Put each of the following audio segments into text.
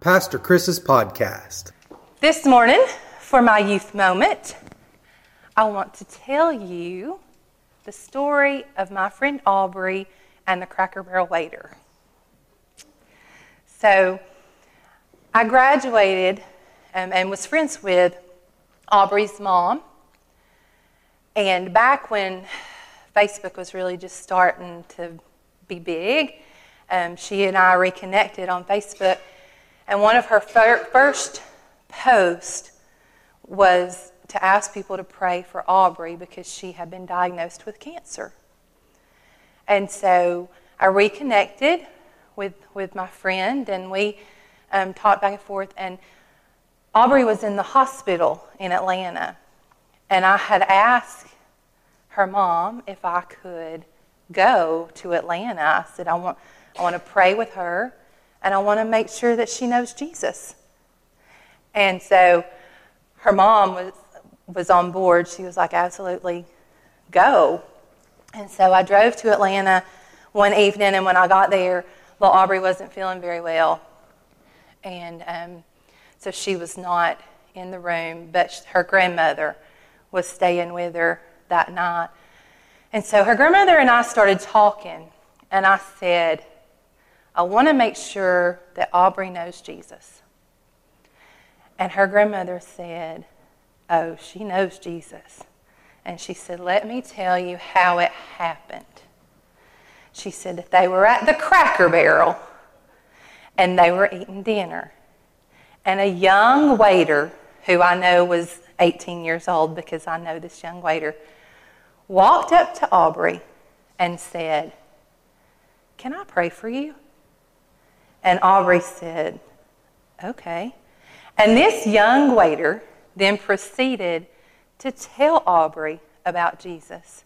Pastor Chris's podcast. This morning, for my youth moment, I want to tell you the story of my friend Aubrey and the Cracker Barrel waiter. So, I graduated um, and was friends with Aubrey's mom. And back when Facebook was really just starting to be big, um, she and I reconnected on Facebook. And one of her fir- first posts was to ask people to pray for Aubrey because she had been diagnosed with cancer. And so I reconnected with, with my friend and we um, talked back and forth. And Aubrey was in the hospital in Atlanta. And I had asked her mom if I could go to Atlanta. I said, I want, I want to pray with her and I want to make sure that she knows Jesus. And so her mom was, was on board. She was like, absolutely go. And so I drove to Atlanta one evening, and when I got there, little Aubrey wasn't feeling very well. And um, so she was not in the room, but her grandmother was staying with her that night. And so her grandmother and I started talking, and I said, I want to make sure that Aubrey knows Jesus. And her grandmother said, Oh, she knows Jesus. And she said, Let me tell you how it happened. She said that they were at the Cracker Barrel and they were eating dinner. And a young waiter, who I know was 18 years old because I know this young waiter, walked up to Aubrey and said, Can I pray for you? And Aubrey said, Okay. And this young waiter then proceeded to tell Aubrey about Jesus.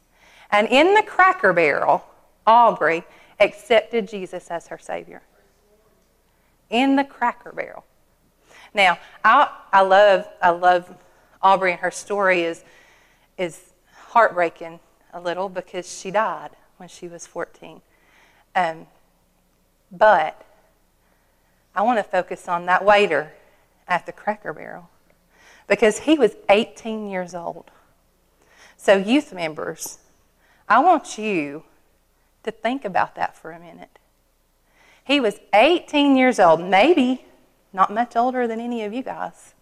And in the cracker barrel, Aubrey accepted Jesus as her Savior. In the cracker barrel. Now, I, I love I love Aubrey and her story is is heartbreaking a little because she died when she was 14. Um, but I want to focus on that waiter at the Cracker Barrel because he was 18 years old. So, youth members, I want you to think about that for a minute. He was 18 years old, maybe not much older than any of you guys,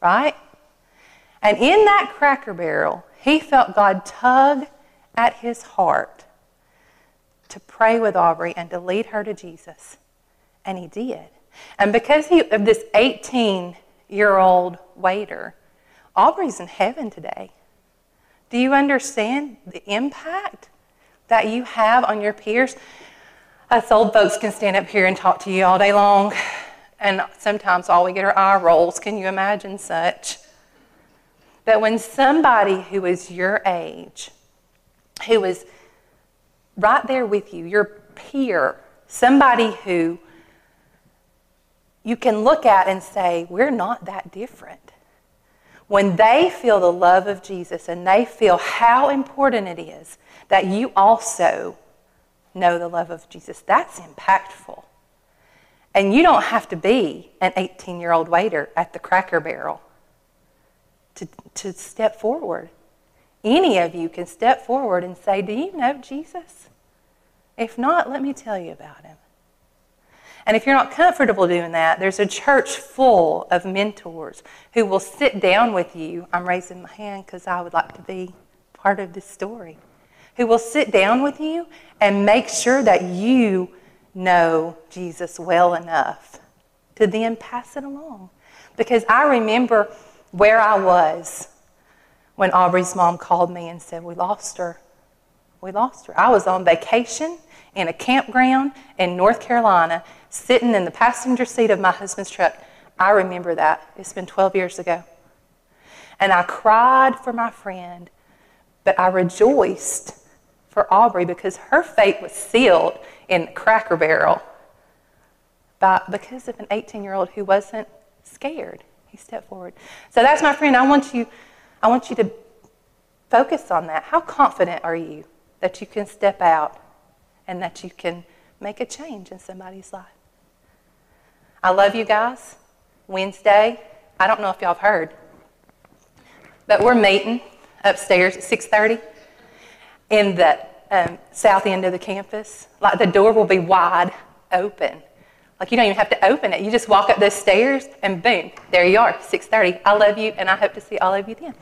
right? And in that cracker barrel, he felt God tug at his heart to pray with Aubrey and to lead her to Jesus. And he did. And because he, of this 18 year old waiter, Aubrey's in heaven today. Do you understand the impact that you have on your peers? Us old folks can stand up here and talk to you all day long, and sometimes all we get are eye rolls. Can you imagine such? But when somebody who is your age, who is right there with you, your peer, somebody who you can look at and say, we're not that different. When they feel the love of Jesus and they feel how important it is that you also know the love of Jesus, that's impactful. And you don't have to be an 18 year old waiter at the cracker barrel to, to step forward. Any of you can step forward and say, Do you know Jesus? If not, let me tell you about him. And if you're not comfortable doing that, there's a church full of mentors who will sit down with you. I'm raising my hand because I would like to be part of this story. Who will sit down with you and make sure that you know Jesus well enough to then pass it along. Because I remember where I was when Aubrey's mom called me and said, We lost her. We lost her. I was on vacation in a campground in North Carolina, sitting in the passenger seat of my husband's truck. I remember that. It's been 12 years ago. And I cried for my friend, but I rejoiced for Aubrey because her fate was sealed in cracker barrel by, because of an 18 year old who wasn't scared. He stepped forward. So that's my friend. I want you, I want you to focus on that. How confident are you that you can step out and that you can make a change in somebody's life. I love you guys. Wednesday, I don't know if y'all have heard, but we're meeting upstairs at 6:30 in the um, south end of the campus. Like the door will be wide open. Like you don't even have to open it. You just walk up those stairs and boom, there you are, 6:30. I love you, and I hope to see all of you then.